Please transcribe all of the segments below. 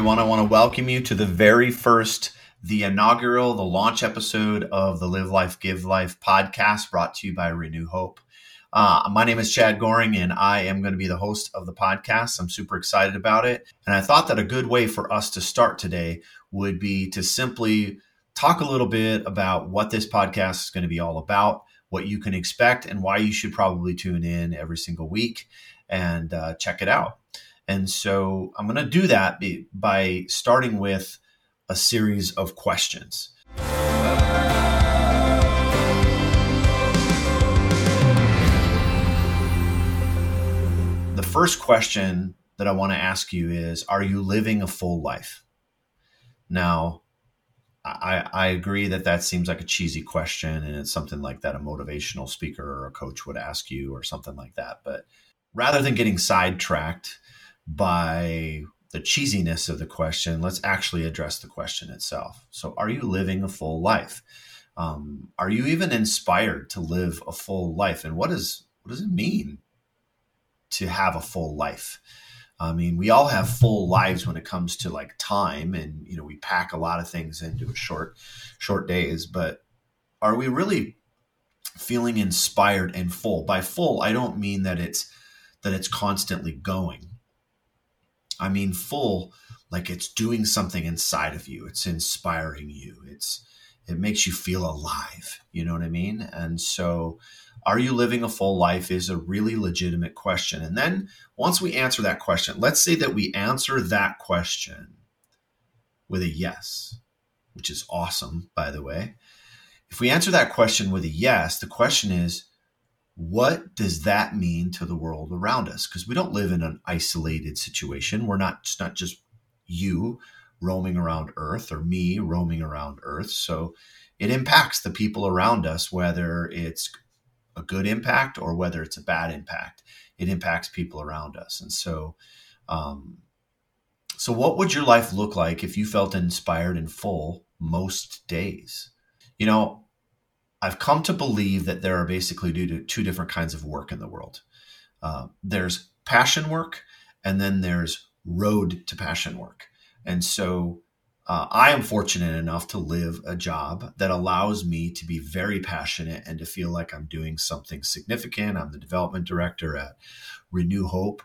Everyone, I want to welcome you to the very first, the inaugural, the launch episode of the Live Life, Give Life podcast brought to you by Renew Hope. Uh, my name is Chad Goehring, and I am going to be the host of the podcast. I'm super excited about it. And I thought that a good way for us to start today would be to simply talk a little bit about what this podcast is going to be all about, what you can expect, and why you should probably tune in every single week and uh, check it out. And so I'm going to do that by starting with a series of questions. The first question that I want to ask you is Are you living a full life? Now, I, I agree that that seems like a cheesy question and it's something like that a motivational speaker or a coach would ask you or something like that. But rather than getting sidetracked, by the cheesiness of the question, let's actually address the question itself. So, are you living a full life? Um, are you even inspired to live a full life? And what is what does it mean to have a full life? I mean, we all have full lives when it comes to like time, and you know, we pack a lot of things into a short, short days. But are we really feeling inspired and full? By full, I don't mean that it's that it's constantly going. I mean full, like it's doing something inside of you. It's inspiring you. It's it makes you feel alive. You know what I mean? And so are you living a full life is a really legitimate question. And then once we answer that question, let's say that we answer that question with a yes, which is awesome, by the way. If we answer that question with a yes, the question is, what does that mean to the world around us? Because we don't live in an isolated situation. We're not, it's not just you roaming around Earth or me roaming around Earth. So it impacts the people around us, whether it's a good impact or whether it's a bad impact. It impacts people around us. And so, um, so what would your life look like if you felt inspired and full most days? You know, I've come to believe that there are basically two different kinds of work in the world. Uh, there's passion work, and then there's road to passion work. And so uh, I am fortunate enough to live a job that allows me to be very passionate and to feel like I'm doing something significant. I'm the development director at Renew Hope,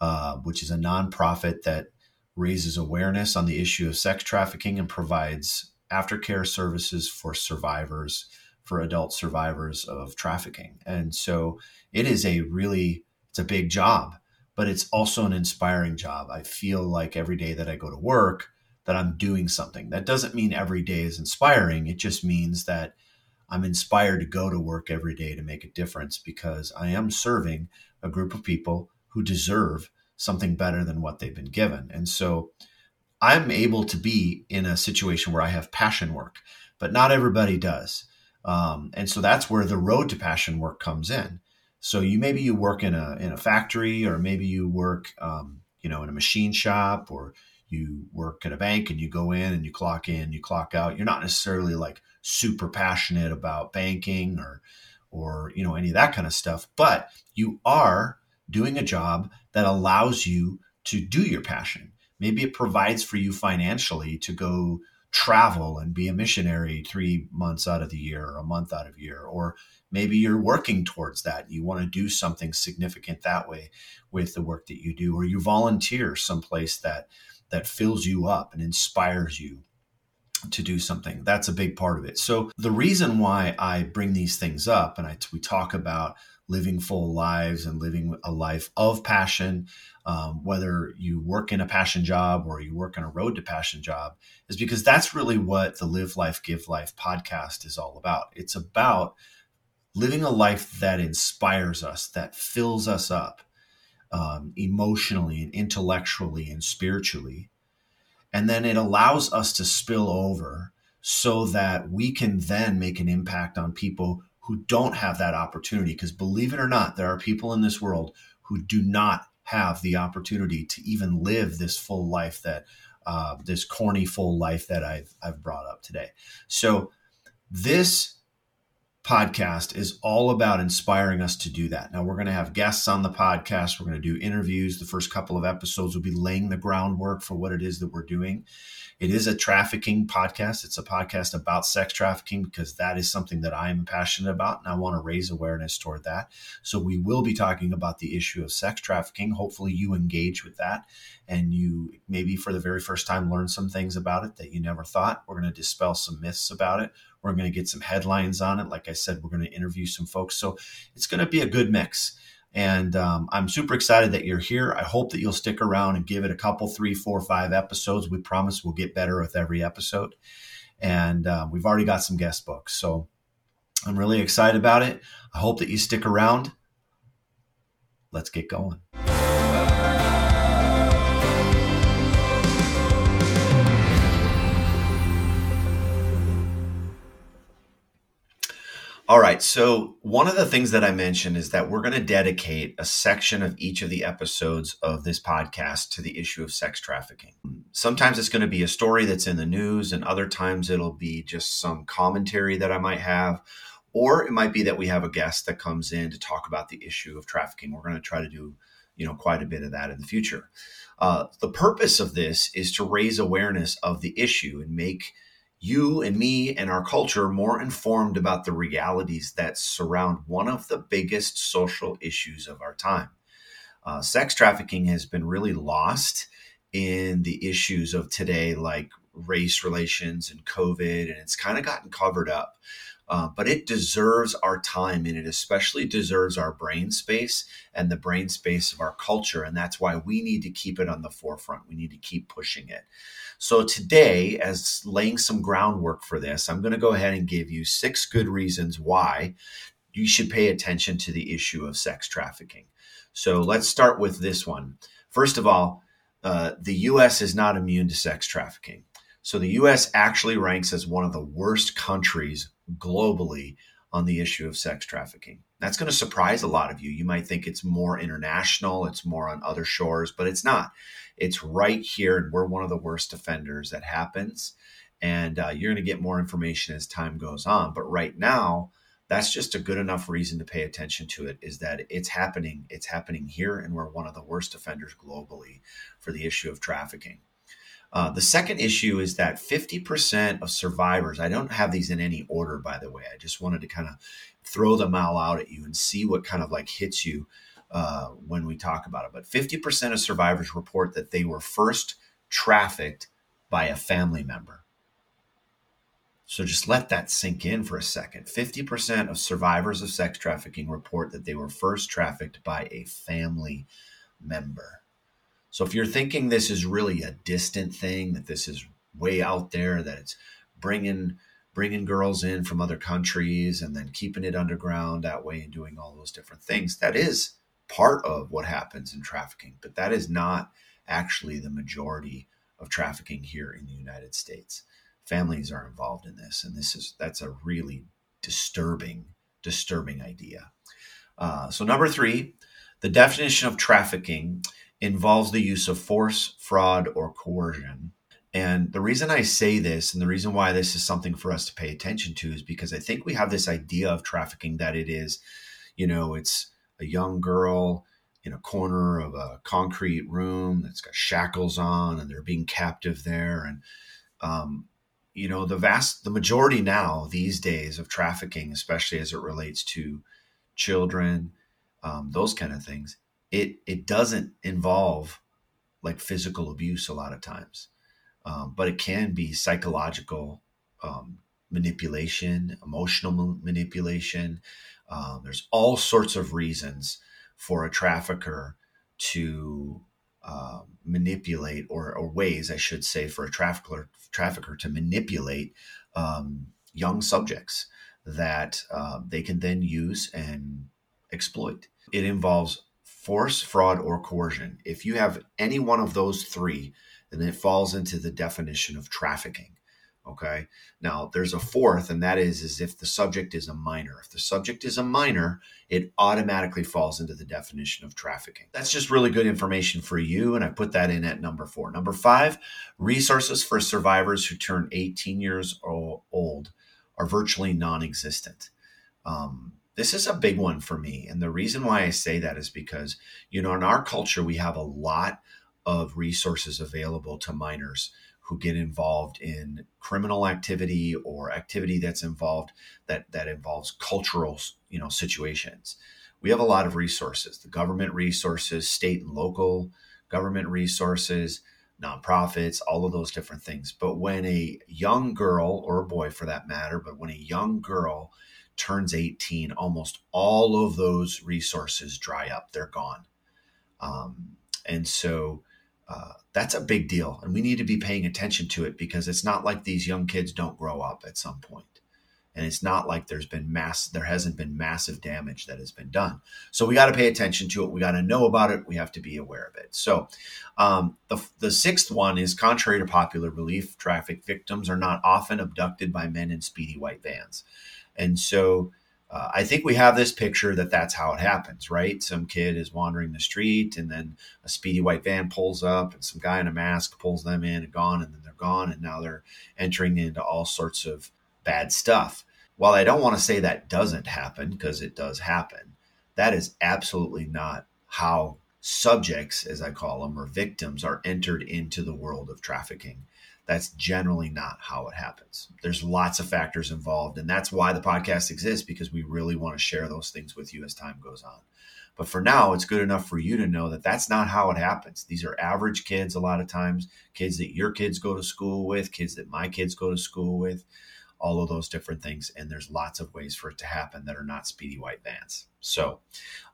uh, which is a nonprofit that raises awareness on the issue of sex trafficking and provides aftercare services for survivors for adult survivors of trafficking. And so it is a really it's a big job, but it's also an inspiring job. I feel like every day that I go to work that I'm doing something. That doesn't mean every day is inspiring. It just means that I'm inspired to go to work every day to make a difference because I am serving a group of people who deserve something better than what they've been given. And so I'm able to be in a situation where I have passion work, but not everybody does. Um, and so that's where the road to passion work comes in. So you maybe you work in a in a factory, or maybe you work, um, you know, in a machine shop, or you work at a bank and you go in and you clock in, you clock out. You're not necessarily like super passionate about banking or or you know any of that kind of stuff, but you are doing a job that allows you to do your passion. Maybe it provides for you financially to go travel and be a missionary three months out of the year or a month out of year or maybe you're working towards that you want to do something significant that way with the work that you do or you volunteer someplace that that fills you up and inspires you to do something that's a big part of it so the reason why i bring these things up and I, we talk about living full lives and living a life of passion um, whether you work in a passion job or you work in a road to passion job, is because that's really what the Live Life, Give Life podcast is all about. It's about living a life that inspires us, that fills us up um, emotionally and intellectually and spiritually. And then it allows us to spill over so that we can then make an impact on people who don't have that opportunity. Because believe it or not, there are people in this world who do not have the opportunity to even live this full life that uh, this corny full life that I've I've brought up today. So this podcast is all about inspiring us to do that. Now, we're going to have guests on the podcast. We're going to do interviews. The first couple of episodes will be laying the groundwork for what it is that we're doing. It is a trafficking podcast. It's a podcast about sex trafficking because that is something that I'm passionate about and I want to raise awareness toward that. So we will be talking about the issue of sex trafficking. Hopefully you engage with that and you maybe for the very first time learn some things about it that you never thought. We're going to dispel some myths about it. We're going to get some headlines on it. Like I said, we're going to interview some folks. So it's going to be a good mix. And um, I'm super excited that you're here. I hope that you'll stick around and give it a couple, three, four, five episodes. We promise we'll get better with every episode. And uh, we've already got some guest books. So I'm really excited about it. I hope that you stick around. Let's get going. All right. So, one of the things that I mentioned is that we're going to dedicate a section of each of the episodes of this podcast to the issue of sex trafficking. Sometimes it's going to be a story that's in the news, and other times it'll be just some commentary that I might have. Or it might be that we have a guest that comes in to talk about the issue of trafficking. We're going to try to do, you know, quite a bit of that in the future. Uh, the purpose of this is to raise awareness of the issue and make you and me and our culture more informed about the realities that surround one of the biggest social issues of our time. Uh, sex trafficking has been really lost in the issues of today, like race relations and COVID, and it's kind of gotten covered up. Uh, but it deserves our time and it especially deserves our brain space and the brain space of our culture. And that's why we need to keep it on the forefront. We need to keep pushing it. So, today, as laying some groundwork for this, I'm going to go ahead and give you six good reasons why you should pay attention to the issue of sex trafficking. So, let's start with this one. First of all, uh, the US is not immune to sex trafficking. So, the US actually ranks as one of the worst countries globally on the issue of sex trafficking. That's going to surprise a lot of you. You might think it's more international, it's more on other shores, but it's not. It's right here, and we're one of the worst offenders that happens. And uh, you're going to get more information as time goes on. But right now, that's just a good enough reason to pay attention to it is that it's happening. It's happening here, and we're one of the worst offenders globally for the issue of trafficking. Uh, the second issue is that 50% of survivors, I don't have these in any order, by the way. I just wanted to kind of throw them all out at you and see what kind of like hits you uh, when we talk about it. But 50% of survivors report that they were first trafficked by a family member. So just let that sink in for a second. 50% of survivors of sex trafficking report that they were first trafficked by a family member. So if you're thinking this is really a distant thing, that this is way out there, that it's bringing bringing girls in from other countries and then keeping it underground that way and doing all those different things, that is part of what happens in trafficking, but that is not actually the majority of trafficking here in the United States. Families are involved in this, and this is that's a really disturbing, disturbing idea. Uh, so number three, the definition of trafficking involves the use of force, fraud, or coercion. And the reason I say this and the reason why this is something for us to pay attention to is because I think we have this idea of trafficking that it is, you know, it's a young girl in a corner of a concrete room that's got shackles on and they're being captive there. And, um, you know, the vast, the majority now these days of trafficking, especially as it relates to children, um, those kind of things, it it doesn't involve like physical abuse a lot of times, um, but it can be psychological um, manipulation, emotional manipulation. Um, there's all sorts of reasons for a trafficker to uh, manipulate, or, or, ways, I should say, for a trafficker trafficker to manipulate um, young subjects that uh, they can then use and exploit. It involves force, fraud, or coercion. If you have any one of those three, then it falls into the definition of trafficking. Okay. Now there's a fourth, and that is is if the subject is a minor. If the subject is a minor, it automatically falls into the definition of trafficking. That's just really good information for you, and I put that in at number four. Number five, resources for survivors who turn 18 years old are virtually non-existent. Um, this is a big one for me. And the reason why I say that is because, you know, in our culture, we have a lot of resources available to minors who get involved in criminal activity or activity that's involved that that involves cultural you know situations we have a lot of resources the government resources state and local government resources nonprofits all of those different things but when a young girl or a boy for that matter but when a young girl turns 18 almost all of those resources dry up they're gone um, and so uh, that's a big deal. And we need to be paying attention to it because it's not like these young kids don't grow up at some point. And it's not like there's been mass, there hasn't been massive damage that has been done. So we got to pay attention to it. We got to know about it. We have to be aware of it. So um, the, the sixth one is contrary to popular belief, traffic victims are not often abducted by men in speedy white vans. And so uh, I think we have this picture that that's how it happens, right? Some kid is wandering the street, and then a speedy white van pulls up, and some guy in a mask pulls them in and gone, and then they're gone, and now they're entering into all sorts of bad stuff. While I don't want to say that doesn't happen, because it does happen, that is absolutely not how subjects, as I call them, or victims, are entered into the world of trafficking that's generally not how it happens. There's lots of factors involved, and that's why the podcast exists because we really want to share those things with you as time goes on. But for now, it's good enough for you to know that that's not how it happens. These are average kids, a lot of times, kids that your kids go to school with, kids that my kids go to school with, all of those different things. And there's lots of ways for it to happen that are not speedy white vans. So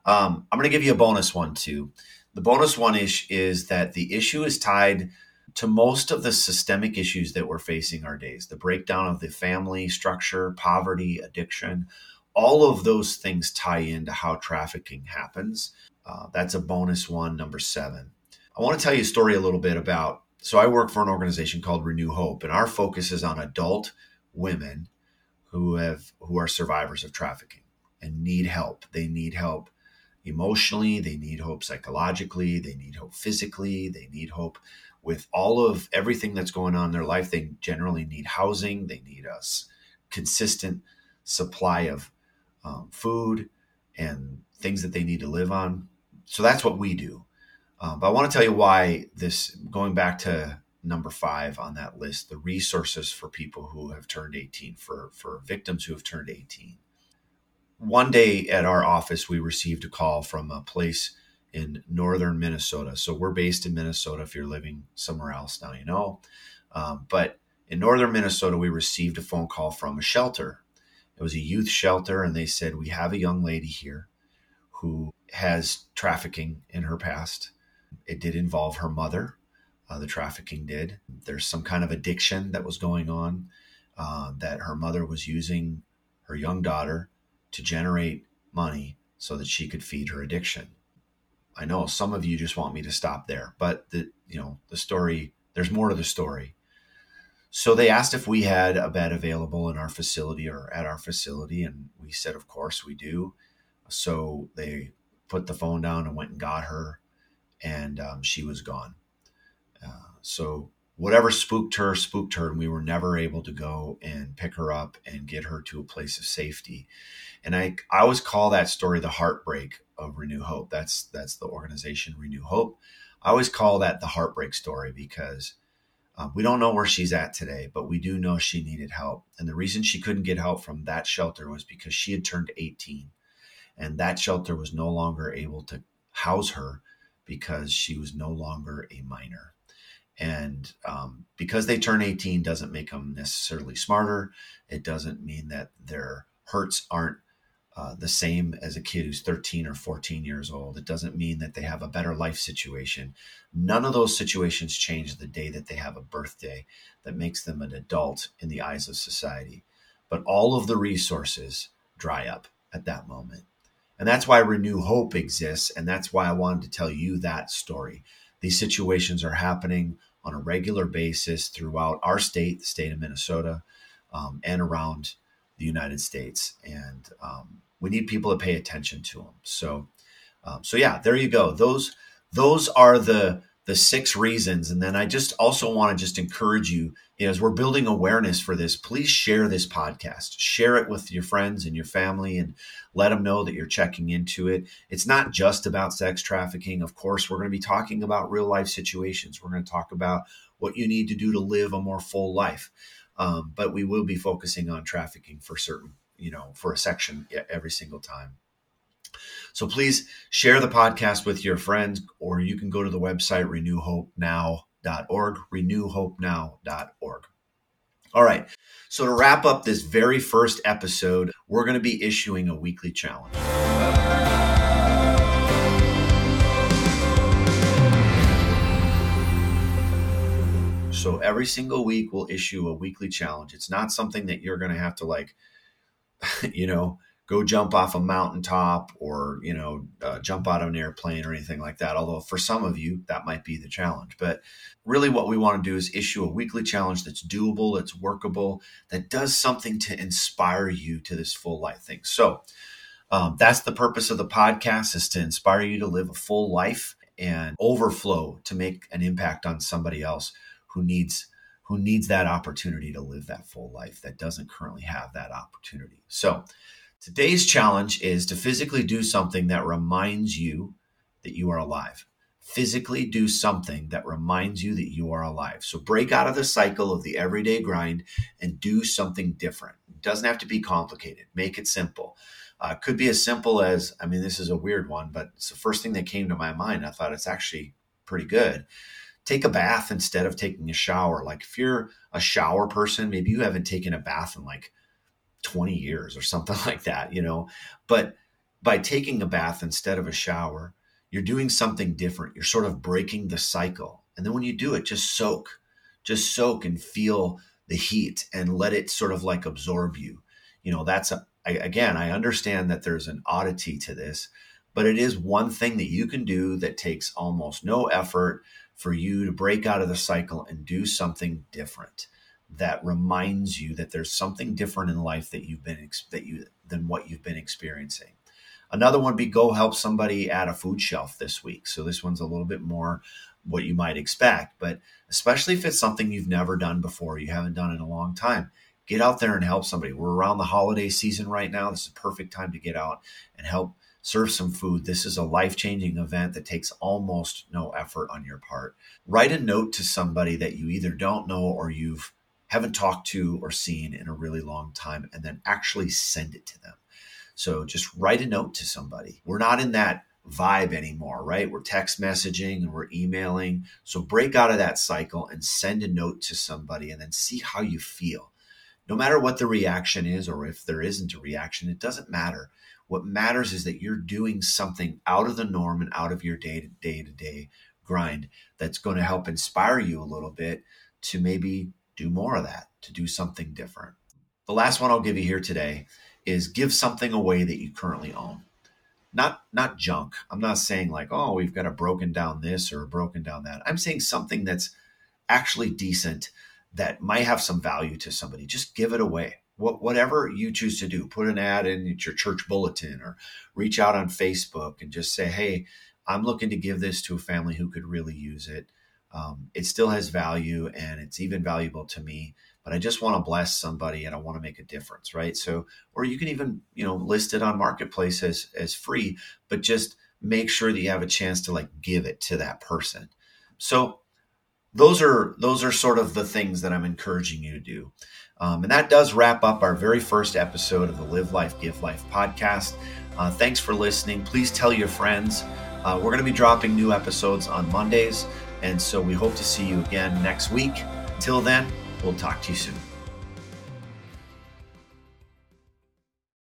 um, I'm going to give you a bonus one too. The bonus one is, is that the issue is tied to most of the systemic issues that we're facing our days the breakdown of the family structure, poverty, addiction, all of those things tie into how trafficking happens. Uh, that's a bonus one, number seven. I want to tell you a story a little bit about. So, I work for an organization called Renew Hope, and our focus is on adult women who have who are survivors of trafficking and need help. They need help emotionally, they need hope psychologically, they need hope physically, they need hope with all of everything that's going on in their life, they generally need housing, they need a consistent supply of um, food and things that they need to live on. So that's what we do. Um, but I want to tell you why this, going back to number five on that list, the resources for people who have turned 18, for, for victims who have turned 18. One day at our office, we received a call from a place in northern Minnesota. So we're based in Minnesota. If you're living somewhere else now, you know. Um, but in northern Minnesota, we received a phone call from a shelter. It was a youth shelter, and they said, We have a young lady here who has trafficking in her past. It did involve her mother, uh, the trafficking did. There's some kind of addiction that was going on uh, that her mother was using her young daughter to generate money so that she could feed her addiction. I know some of you just want me to stop there, but the you know the story there's more to the story. So they asked if we had a bed available in our facility or at our facility, and we said, of course we do. So they put the phone down and went and got her, and um, she was gone. Uh, so whatever spooked her, spooked her, and we were never able to go and pick her up and get her to a place of safety. And I, I always call that story the heartbreak of Renew Hope. That's that's the organization Renew Hope. I always call that the heartbreak story because uh, we don't know where she's at today, but we do know she needed help. And the reason she couldn't get help from that shelter was because she had turned 18, and that shelter was no longer able to house her because she was no longer a minor. And um, because they turn 18 doesn't make them necessarily smarter. It doesn't mean that their hurts aren't uh, the same as a kid who's 13 or 14 years old. It doesn't mean that they have a better life situation. None of those situations change the day that they have a birthday that makes them an adult in the eyes of society. But all of the resources dry up at that moment. And that's why Renew Hope exists. And that's why I wanted to tell you that story. These situations are happening on a regular basis throughout our state, the state of Minnesota, um, and around the United States. And um, we need people to pay attention to them. So, um, so yeah, there you go. Those those are the the six reasons. And then I just also want to just encourage you, you know, as we're building awareness for this, please share this podcast. Share it with your friends and your family and let them know that you're checking into it. It's not just about sex trafficking. Of course, we're going to be talking about real life situations. We're going to talk about what you need to do to live a more full life. Um, but we will be focusing on trafficking for certain, you know, for a section every single time. So please share the podcast with your friends, or you can go to the website renewhopenow.org, renewhopenow.org. All right. So to wrap up this very first episode, we're going to be issuing a weekly challenge. So every single week we'll issue a weekly challenge. It's not something that you're going to have to like, you know, go jump off a mountaintop or you know uh, jump out of an airplane or anything like that. Although for some of you that might be the challenge. But really what we want to do is issue a weekly challenge that's doable that's workable that does something to inspire you to this full life thing. So um, that's the purpose of the podcast is to inspire you to live a full life and overflow to make an impact on somebody else who needs who needs that opportunity to live that full life that doesn't currently have that opportunity. So Today's challenge is to physically do something that reminds you that you are alive. Physically do something that reminds you that you are alive. So break out of the cycle of the everyday grind and do something different. It doesn't have to be complicated, make it simple. Uh, could be as simple as I mean, this is a weird one, but it's the first thing that came to my mind. I thought it's actually pretty good. Take a bath instead of taking a shower. Like if you're a shower person, maybe you haven't taken a bath in like 20 years or something like that, you know. But by taking a bath instead of a shower, you're doing something different. You're sort of breaking the cycle. And then when you do it, just soak, just soak and feel the heat and let it sort of like absorb you. You know, that's a, I, again, I understand that there's an oddity to this, but it is one thing that you can do that takes almost no effort for you to break out of the cycle and do something different that reminds you that there's something different in life that you've been that you than what you've been experiencing. Another one would be go help somebody at a food shelf this week. So this one's a little bit more what you might expect, but especially if it's something you've never done before, you haven't done in a long time, get out there and help somebody. We're around the holiday season right now. This is a perfect time to get out and help serve some food. This is a life changing event that takes almost no effort on your part. Write a note to somebody that you either don't know or you've haven't talked to or seen in a really long time, and then actually send it to them. So just write a note to somebody. We're not in that vibe anymore, right? We're text messaging and we're emailing. So break out of that cycle and send a note to somebody and then see how you feel. No matter what the reaction is, or if there isn't a reaction, it doesn't matter. What matters is that you're doing something out of the norm and out of your day to day to day grind that's going to help inspire you a little bit to maybe do more of that, to do something different. The last one I'll give you here today is give something away that you currently own. Not not junk. I'm not saying like, oh, we've got a broken down this or a broken down that. I'm saying something that's actually decent that might have some value to somebody. Just give it away. What, whatever you choose to do, put an ad in your church bulletin or reach out on Facebook and just say, hey, I'm looking to give this to a family who could really use it um, it still has value and it's even valuable to me but i just want to bless somebody and i want to make a difference right? So or you can even you know list it on marketplace as as free but just make sure that you have a chance to like give it to that person. So those are those are sort of the things that i'm encouraging you to do. Um, and that does wrap up our very first episode of the live life give life podcast. Uh, thanks for listening. Please tell your friends. Uh, we're going to be dropping new episodes on mondays and so we hope to see you again next week. Until then, we'll talk to you soon.